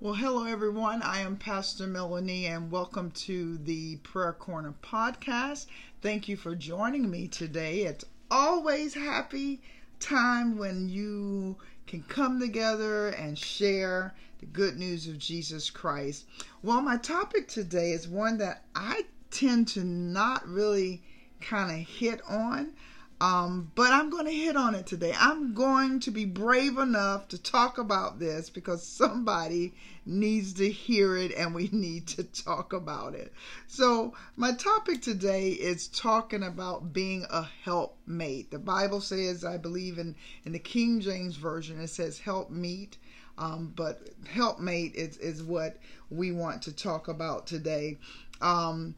Well, hello everyone. I am Pastor Melanie and welcome to the Prayer Corner podcast. Thank you for joining me today. It's always happy time when you can come together and share the good news of Jesus Christ. Well, my topic today is one that I tend to not really kind of hit on. Um, but I'm going to hit on it today. I'm going to be brave enough to talk about this because somebody needs to hear it and we need to talk about it. So, my topic today is talking about being a helpmate. The Bible says, I believe in, in the King James Version, it says helpmeet. Um, but helpmate is, is what we want to talk about today. Um,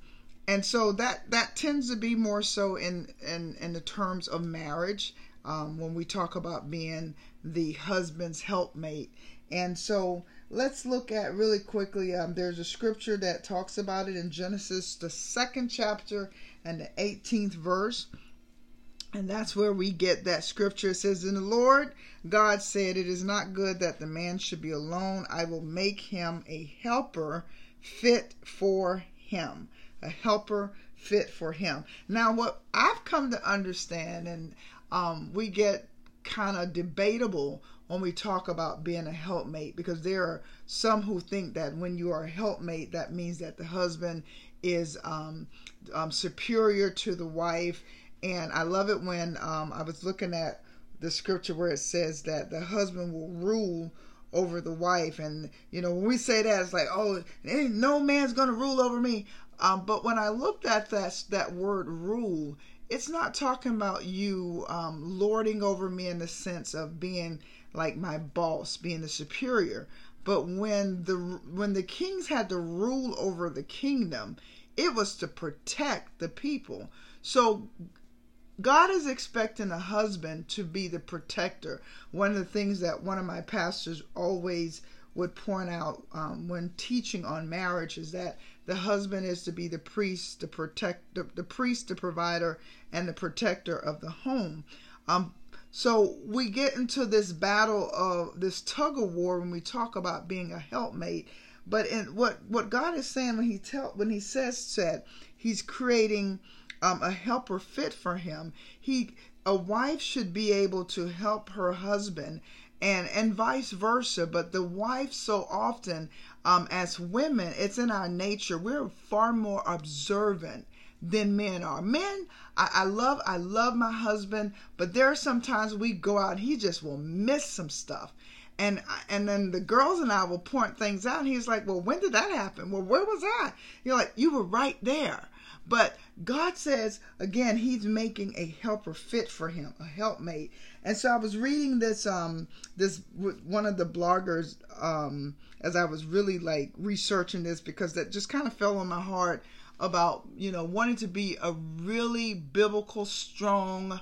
and so that that tends to be more so in in in the terms of marriage um, when we talk about being the husband's helpmate and so let's look at really quickly um, there's a scripture that talks about it in genesis the second chapter and the 18th verse and that's where we get that scripture. It says, In the Lord God said, It is not good that the man should be alone. I will make him a helper fit for him a helper fit for him. Now, what I've come to understand, and um, we get kind of debatable when we talk about being a helpmate because there are some who think that when you are a helpmate, that means that the husband is um, um, superior to the wife. And I love it when um, I was looking at the scripture where it says that the husband will rule over the wife and you know when we say that it's like oh no man's gonna rule over me um, but when I looked at that that word rule, it's not talking about you um, lording over me in the sense of being like my boss, being the superior. But when the when the kings had to rule over the kingdom, it was to protect the people. So God is expecting a husband to be the protector. One of the things that one of my pastors always would point out um, when teaching on marriage is that the husband is to be the priest, the protect, the, the priest, the provider, and the protector of the home. Um, so we get into this battle of this tug of war when we talk about being a helpmate. But in what what God is saying when he tell when he says said he's creating um, a helper fit for him. He a wife should be able to help her husband and and vice versa but the wife so often um, as women it's in our nature we're far more observant than men are men I, I love i love my husband but there are sometimes we go out he just will miss some stuff and and then the girls and I will point things out. And he's like, "Well, when did that happen? Well, where was I?" You're like, "You were right there." But God says again, He's making a helper fit for him, a helpmate. And so I was reading this um this one of the bloggers um as I was really like researching this because that just kind of fell on my heart about you know wanting to be a really biblical strong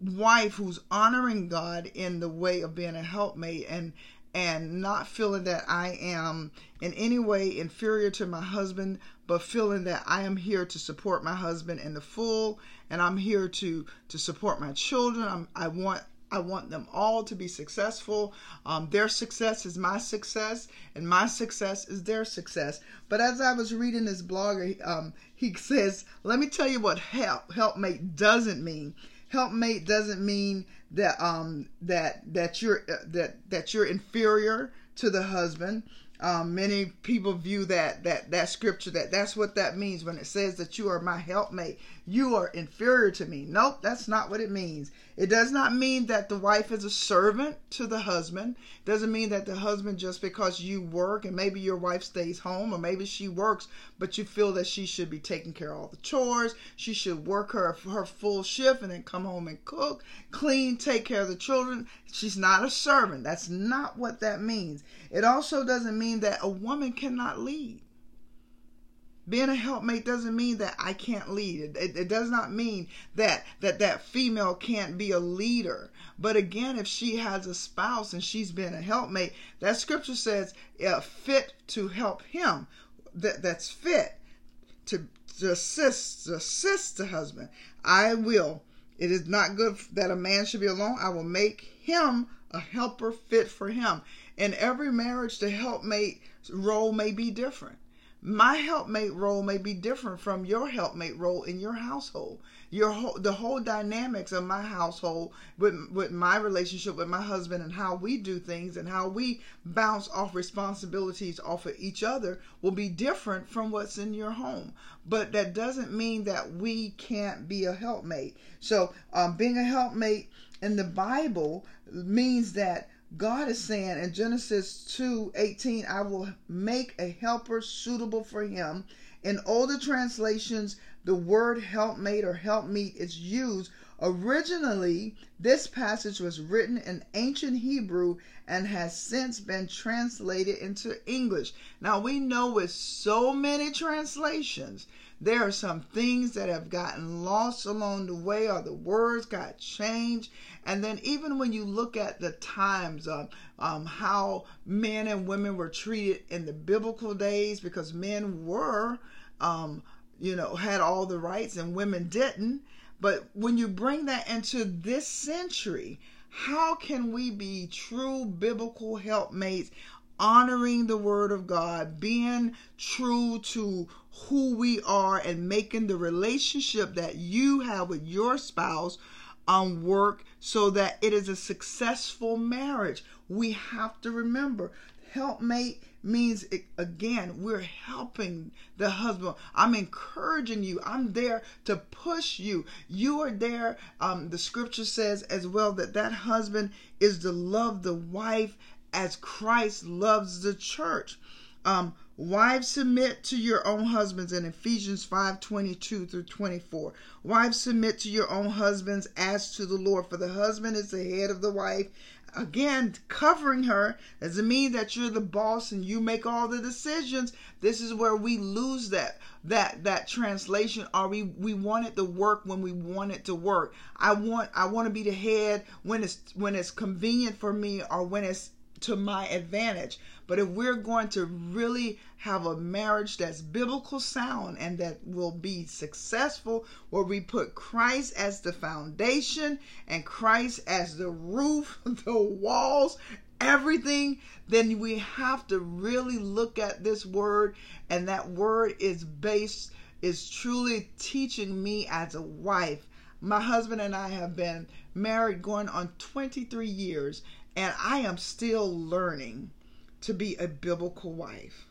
wife who's honoring God in the way of being a helpmate and and not feeling that I am in any way inferior to my husband, but feeling that I am here to support my husband in the full, and I'm here to to support my children. I'm, I want I want them all to be successful. Um, their success is my success, and my success is their success. But as I was reading this blogger, um, he says, "Let me tell you what help helpmate doesn't mean." helpmate doesn't mean that um that that you're uh, that that you're inferior to the husband um, many people view that that that scripture that that's what that means when it says that you are my helpmate. You are inferior to me. Nope that's not what it means. It does not mean that the wife is a servant to the husband. It doesn't mean that the husband just because you work and maybe your wife stays home or maybe she works but you feel that she should be taking care of all the chores. She should work her her full shift and then come home and cook clean take care of the children. She's not a servant. That's not what that means. It also doesn't mean that a woman cannot lead. Being a helpmate doesn't mean that I can't lead. It, it, it, does not mean that, that that female can't be a leader. But again, if she has a spouse and she's been a helpmate, that scripture says uh, fit to help him. That that's fit to, to assist to assist the husband. I will. It is not good that a man should be alone. I will make him a helper fit for him. In every marriage, the helpmate role may be different. My helpmate role may be different from your helpmate role in your household. Your whole, the whole dynamics of my household with with my relationship with my husband and how we do things and how we bounce off responsibilities off of each other will be different from what's in your home. But that doesn't mean that we can't be a helpmate. So um, being a helpmate in the Bible means that God is saying in Genesis 2 18, I will make a helper suitable for him. In older translations, the word helpmate or helpmeet is used. Originally, this passage was written in ancient Hebrew and has since been translated into English. Now, we know with so many translations, there are some things that have gotten lost along the way, or the words got changed. And then, even when you look at the times of um, how men and women were treated in the biblical days, because men were, um, you know, had all the rights and women didn't. But when you bring that into this century, how can we be true biblical helpmates honoring the word of God, being true to who we are, and making the relationship that you have with your spouse um, work so that it is a successful marriage. We have to remember helpmate means again we're helping the husband i'm encouraging you i'm there to push you you are there um, the scripture says as well that that husband is to love the wife as Christ loves the church. Um, wives submit to your own husbands in Ephesians 5 22 through 24. Wives submit to your own husbands as to the Lord, for the husband is the head of the wife. Again, covering her doesn't mean that you're the boss and you make all the decisions. This is where we lose that that that translation or we we want it to work when we want it to work. I want I want to be the head when it's when it's convenient for me or when it's to my advantage. But if we're going to really have a marriage that's biblical sound and that will be successful, where we put Christ as the foundation and Christ as the roof, the walls, everything, then we have to really look at this word. And that word is based, is truly teaching me as a wife. My husband and I have been married going on 23 years, and I am still learning to be a biblical wife.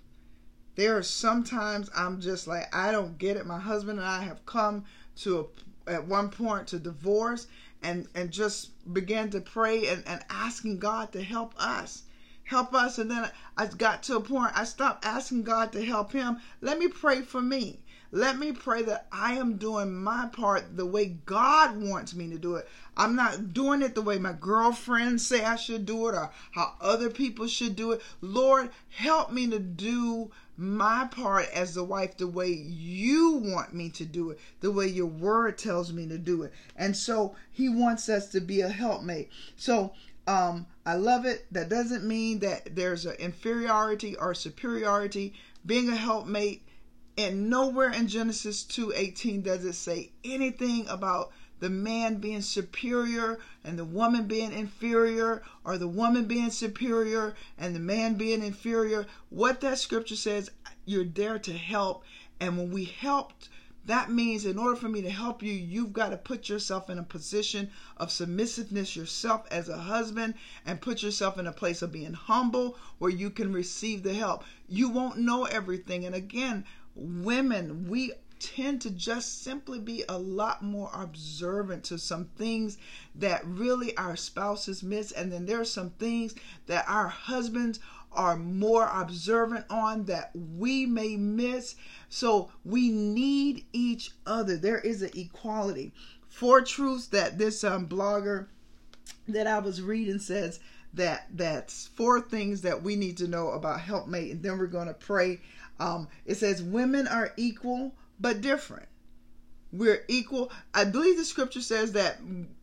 There are sometimes I'm just like, I don't get it. My husband and I have come to a, at one point to divorce and, and just began to pray and, and asking God to help us. Help us. And then I got to a point I stopped asking God to help him. Let me pray for me. Let me pray that I am doing my part the way God wants me to do it. I'm not doing it the way my girlfriends say I should do it or how other people should do it. Lord, help me to do my part as the wife the way you want me to do it, the way your word tells me to do it. And so he wants us to be a helpmate. So um, I love it. That doesn't mean that there's an inferiority or superiority. Being a helpmate and nowhere in Genesis 2:18 does it say anything about the man being superior and the woman being inferior or the woman being superior and the man being inferior. What that scripture says, you're there to help. And when we helped, that means in order for me to help you, you've got to put yourself in a position of submissiveness yourself as a husband and put yourself in a place of being humble where you can receive the help. You won't know everything. And again, women, we tend to just simply be a lot more observant to some things that really our spouses miss. And then there are some things that our husbands are more observant on that we may miss. So we need each other. There is an equality. Four truths that this um, blogger that I was reading says that that's four things that we need to know about helpmate and then we're going to pray um, it says women are equal but different. We're equal. I believe the scripture says that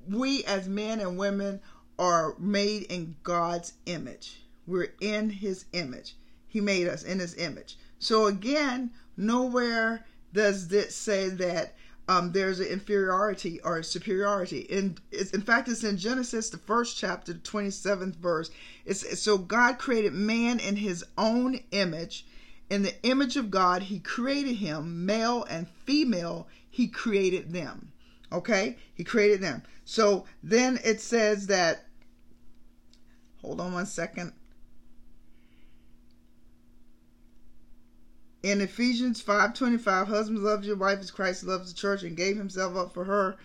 we as men and women are made in God's image. We're in his image. He made us in his image. So again, nowhere does this say that um, there's an inferiority or a superiority. In fact, it's in Genesis, the first chapter, 27th verse. It's, so God created man in his own image. In the image of God, he created him, male and female, he created them. Okay? He created them. So then it says that, hold on one second. in Ephesians 5:25, husbands love your wife as Christ loves the church and gave himself up for her.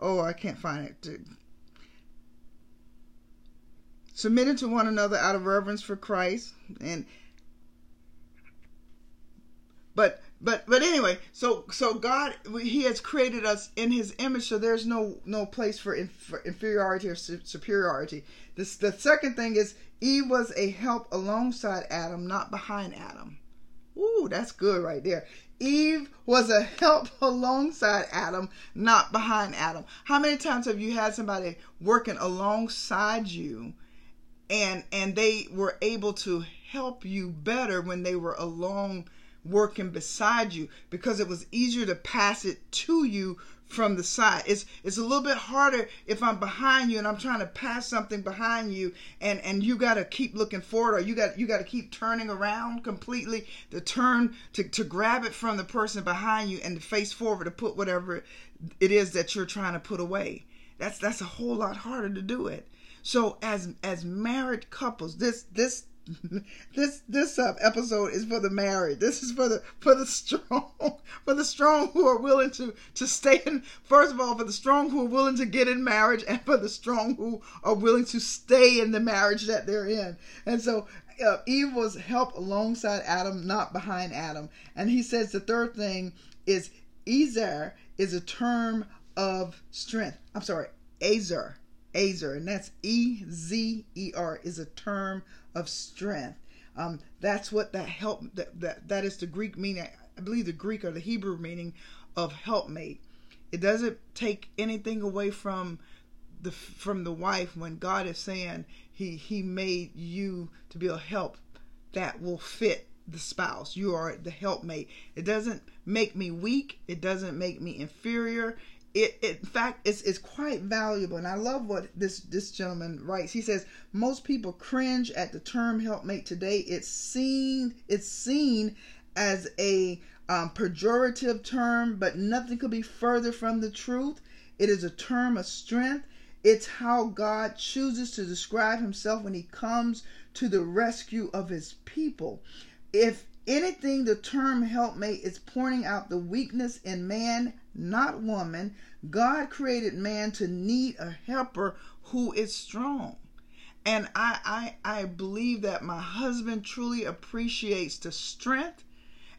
Oh, I can't find it. Submitted to one another out of reverence for Christ and but but but anyway, so so God he has created us in his image so there's no no place for, for inferiority or superiority. This the second thing is Eve was a help alongside Adam, not behind Adam. Ooh, that's good right there. Eve was a help alongside Adam, not behind Adam. How many times have you had somebody working alongside you and and they were able to help you better when they were along working beside you because it was easier to pass it to you from the side. It's it's a little bit harder if I'm behind you and I'm trying to pass something behind you and and you got to keep looking forward or you got you got to keep turning around completely to turn to to grab it from the person behind you and to face forward to put whatever it is that you're trying to put away. That's that's a whole lot harder to do it. So as as married couples, this this this this uh, episode is for the married. This is for the for the strong for the strong who are willing to to stay in. First of all, for the strong who are willing to get in marriage, and for the strong who are willing to stay in the marriage that they're in. And so uh, Eve was help alongside Adam, not behind Adam. And he says the third thing is Ezer is a term of strength. I'm sorry, Azer. Azer, and that's E Z E R, is a term of strength. Um, that's what that help that, that that is the Greek meaning. I believe the Greek or the Hebrew meaning of helpmate. It doesn't take anything away from the from the wife when God is saying he he made you to be a help that will fit the spouse. You are the helpmate. It doesn't make me weak. It doesn't make me inferior it, in fact it's, it's quite valuable. And i love what this this gentleman writes. He says most people cringe at the term helpmate today. It's seen it's seen as a um, pejorative term but nothing could be further from the truth. It is a term of strength. It's how god chooses to describe himself when he comes to the rescue of his people. If anything the term helpmate is pointing out the weakness in man not woman. God created man to need a helper who is strong. And I, I, I believe that my husband truly appreciates the strength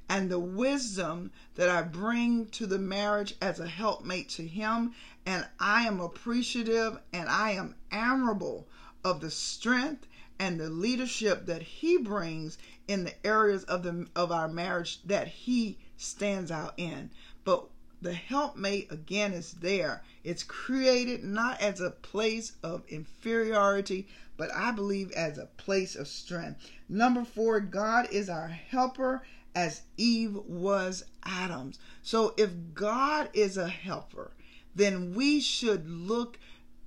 and the wisdom that I bring to the marriage as a helpmate to him. And I am appreciative and I am admirable of the strength and the leadership that he brings in the areas of the of our marriage that he stands out in. But the helpmate again is there. It's created not as a place of inferiority, but I believe as a place of strength. Number four, God is our helper as Eve was Adam's. So if God is a helper, then we should look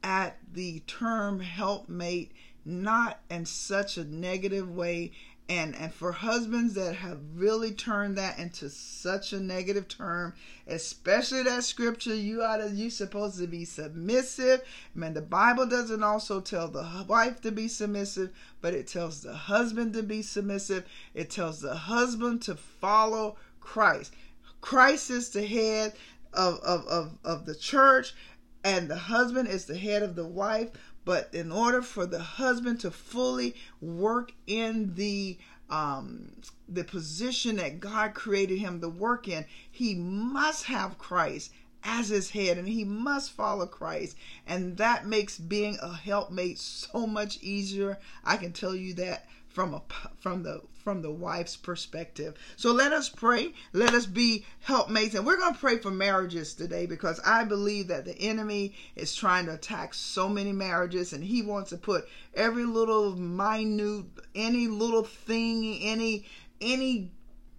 at the term helpmate not in such a negative way and and for husbands that have really turned that into such a negative term especially that scripture you ought to you supposed to be submissive. Man the bible doesn't also tell the wife to be submissive but it tells the husband to be submissive. It tells the husband to follow christ. Christ is the head of of of, of the church and the husband is the head of the wife but in order for the husband to fully work in the um, the position that God created him to work in, he must have Christ as his head and he must follow Christ. And that makes being a helpmate so much easier. I can tell you that from a from the from the wife's perspective. So let us pray. Let us be helpmates. And we're going to pray for marriages today because I believe that the enemy is trying to attack so many marriages and he wants to put every little minute, any little thing, any, any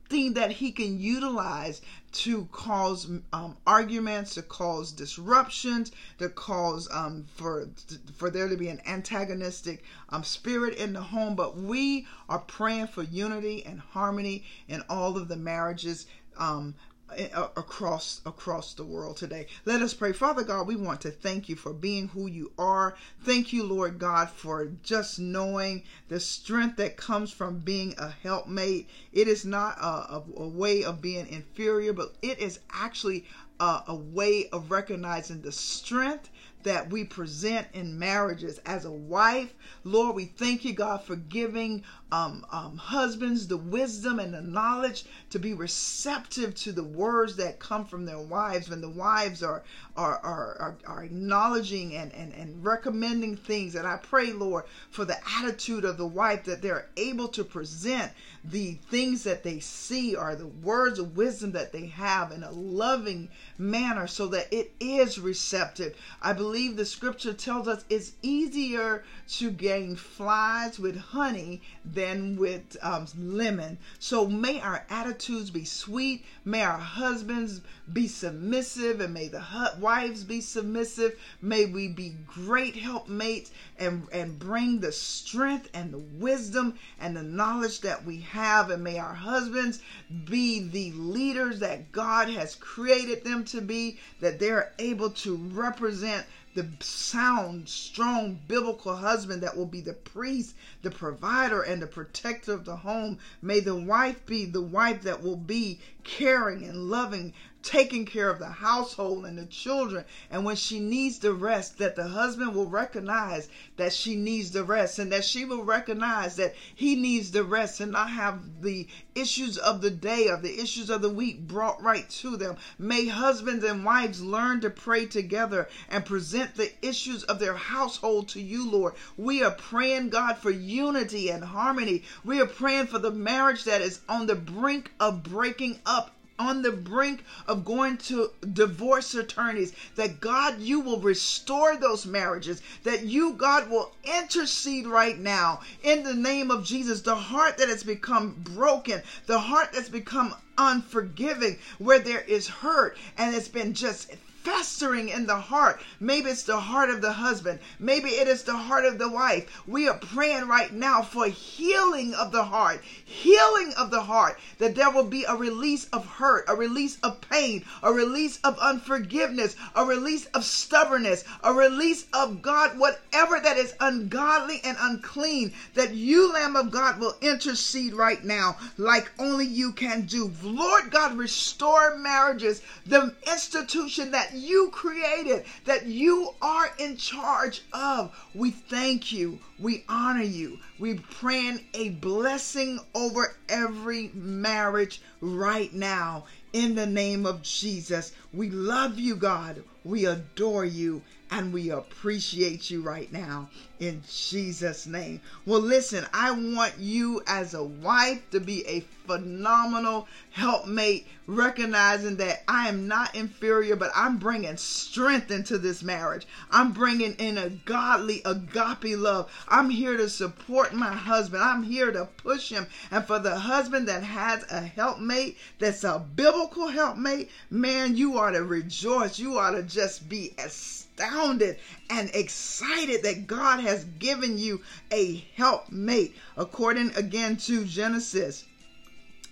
thing that he can utilize to cause um, arguments, to cause disruptions, to cause um, for for there to be an antagonistic um, spirit in the home. But we are praying for unity and harmony in all of the marriages um, Uh, across across the world today. Let us pray. Father God, we want to thank you for being who you are. Thank you, Lord God, for just knowing the strength that comes from being a helpmate. It is not a, a, a way of being inferior, but it is actually a, a way of recognizing the strength that we present in marriages as a wife. Lord, we thank you, God, for giving um, um, husbands the wisdom and the knowledge to be receptive to the words that come from their wives when the wives are are are, are, are acknowledging and, and, and recommending things. And I pray, Lord, for the attitude of the wife that they're able to present the things that they see or the words of wisdom that they have in a loving manner so that it is receptive. I believe the scripture tells us it's easier to gain flies with honey than with um, lemon. So may our attitudes be sweet. May our husbands be submissive and may the wives be submissive. May we be great helpmates and, and bring the strength and the wisdom and the knowledge that we have. And may our husbands be the leaders that God has created them to be, that they're able to represent the sound, strong, biblical husband that will be the priest, the provider, and the protector of the home. May the wife be the wife that will be caring and loving, taking care of the household and the children. And when she needs the rest, that the husband will recognize that she needs the rest and that she will recognize that he needs the rest and not have the issues of the day or the issues of the week brought right to them. May husbands and wives learn to pray together and present the issues of their household to you, Lord. We are praying, God, for unity and harmony. We are praying for the marriage that is on the brink of breaking up on the brink of going to divorce attorneys, that God, you will restore those marriages, that you, God, will intercede right now in the name of Jesus. The heart that has become broken, the heart that's become unforgiving, where there is hurt and it's been just festering in the heart. Maybe it's the heart of the husband. Maybe it is the heart of the wife. We are praying right now for healing of the heart, healing of the heart, that there will be a release of hurt, a release of pain, a release of unforgiveness, a release of stubbornness, a release of God, whatever that is ungodly and unclean, that you, Lamb of God, will intercede right now like only you can do. Lord God, restore marriages, the institution that you created, that you are in charge of. We thank you. We honor you. We praying a blessing over every marriage right now in the name of Jesus. We love you, God. We adore you and we appreciate you right now in Jesus' name. Well, listen, I want you as a wife to be a phenomenal helpmate, recognizing that I am not inferior, but I'm bringing strength into this marriage. I'm bringing in a godly, agape love. I'm here to support my husband. I'm here to push him. And for the husband that has a helpmate that's a biblical helpmate, man, you ought to rejoice. You ought to just be astounded and excited that God has given you a helpmate. According again to Genesis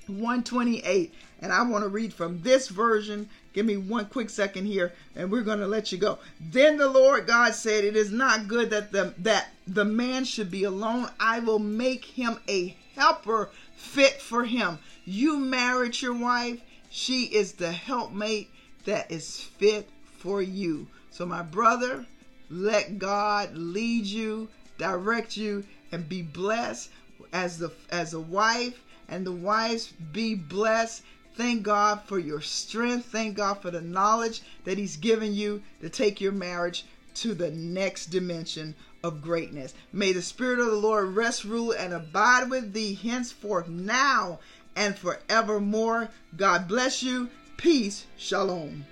128. And I want to read from this version. Give me one quick second here, and we're going to let you go. Then the Lord God said, It is not good that the that the man should be alone. I will make him a helper fit for him. You married your wife, she is the helpmate that is fit for you. So, my brother, let God lead you, direct you, and be blessed as the as a wife and the wives be blessed. Thank God for your strength. Thank God for the knowledge that He's given you to take your marriage to the next dimension of greatness. May the Spirit of the Lord rest, rule, and abide with thee henceforth, now and forevermore. God bless you. Peace. Shalom.